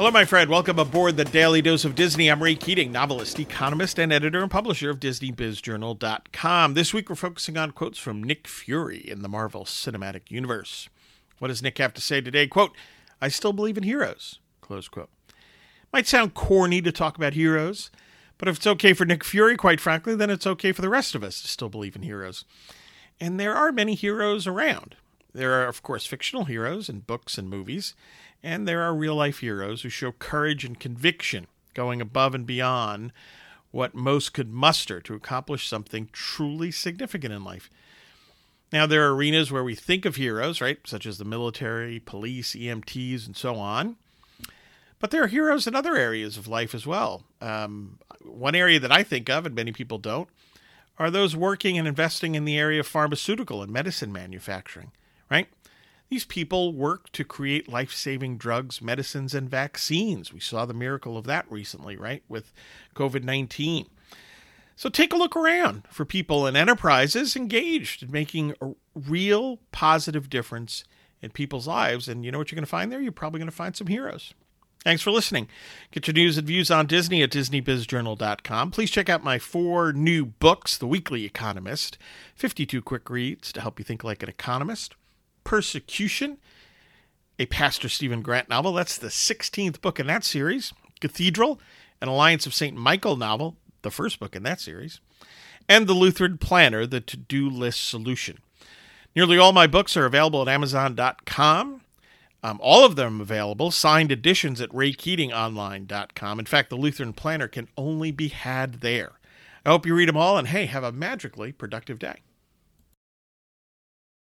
Hello, my friend. Welcome aboard the Daily Dose of Disney. I'm Ray Keating, novelist, economist, and editor and publisher of DisneyBizJournal.com. This week, we're focusing on quotes from Nick Fury in the Marvel Cinematic Universe. What does Nick have to say today? Quote, I still believe in heroes. Close quote. Might sound corny to talk about heroes, but if it's okay for Nick Fury, quite frankly, then it's okay for the rest of us to still believe in heroes. And there are many heroes around. There are, of course, fictional heroes in books and movies, and there are real life heroes who show courage and conviction, going above and beyond what most could muster to accomplish something truly significant in life. Now, there are arenas where we think of heroes, right, such as the military, police, EMTs, and so on. But there are heroes in other areas of life as well. Um, one area that I think of, and many people don't, are those working and investing in the area of pharmaceutical and medicine manufacturing, right? These people work to create life saving drugs, medicines, and vaccines. We saw the miracle of that recently, right, with COVID 19. So take a look around for people and enterprises engaged in making a real positive difference in people's lives. And you know what you're going to find there? You're probably going to find some heroes. Thanks for listening. Get your news and views on Disney at DisneyBizJournal.com. Please check out my four new books The Weekly Economist, 52 quick reads to help you think like an economist, Persecution, a Pastor Stephen Grant novel. That's the 16th book in that series. Cathedral, an Alliance of St. Michael novel, the first book in that series. And The Lutheran Planner, the to do list solution. Nearly all my books are available at Amazon.com. Um, all of them available, signed editions at raykeatingonline.com. In fact, the Lutheran Planner can only be had there. I hope you read them all, and hey, have a magically productive day.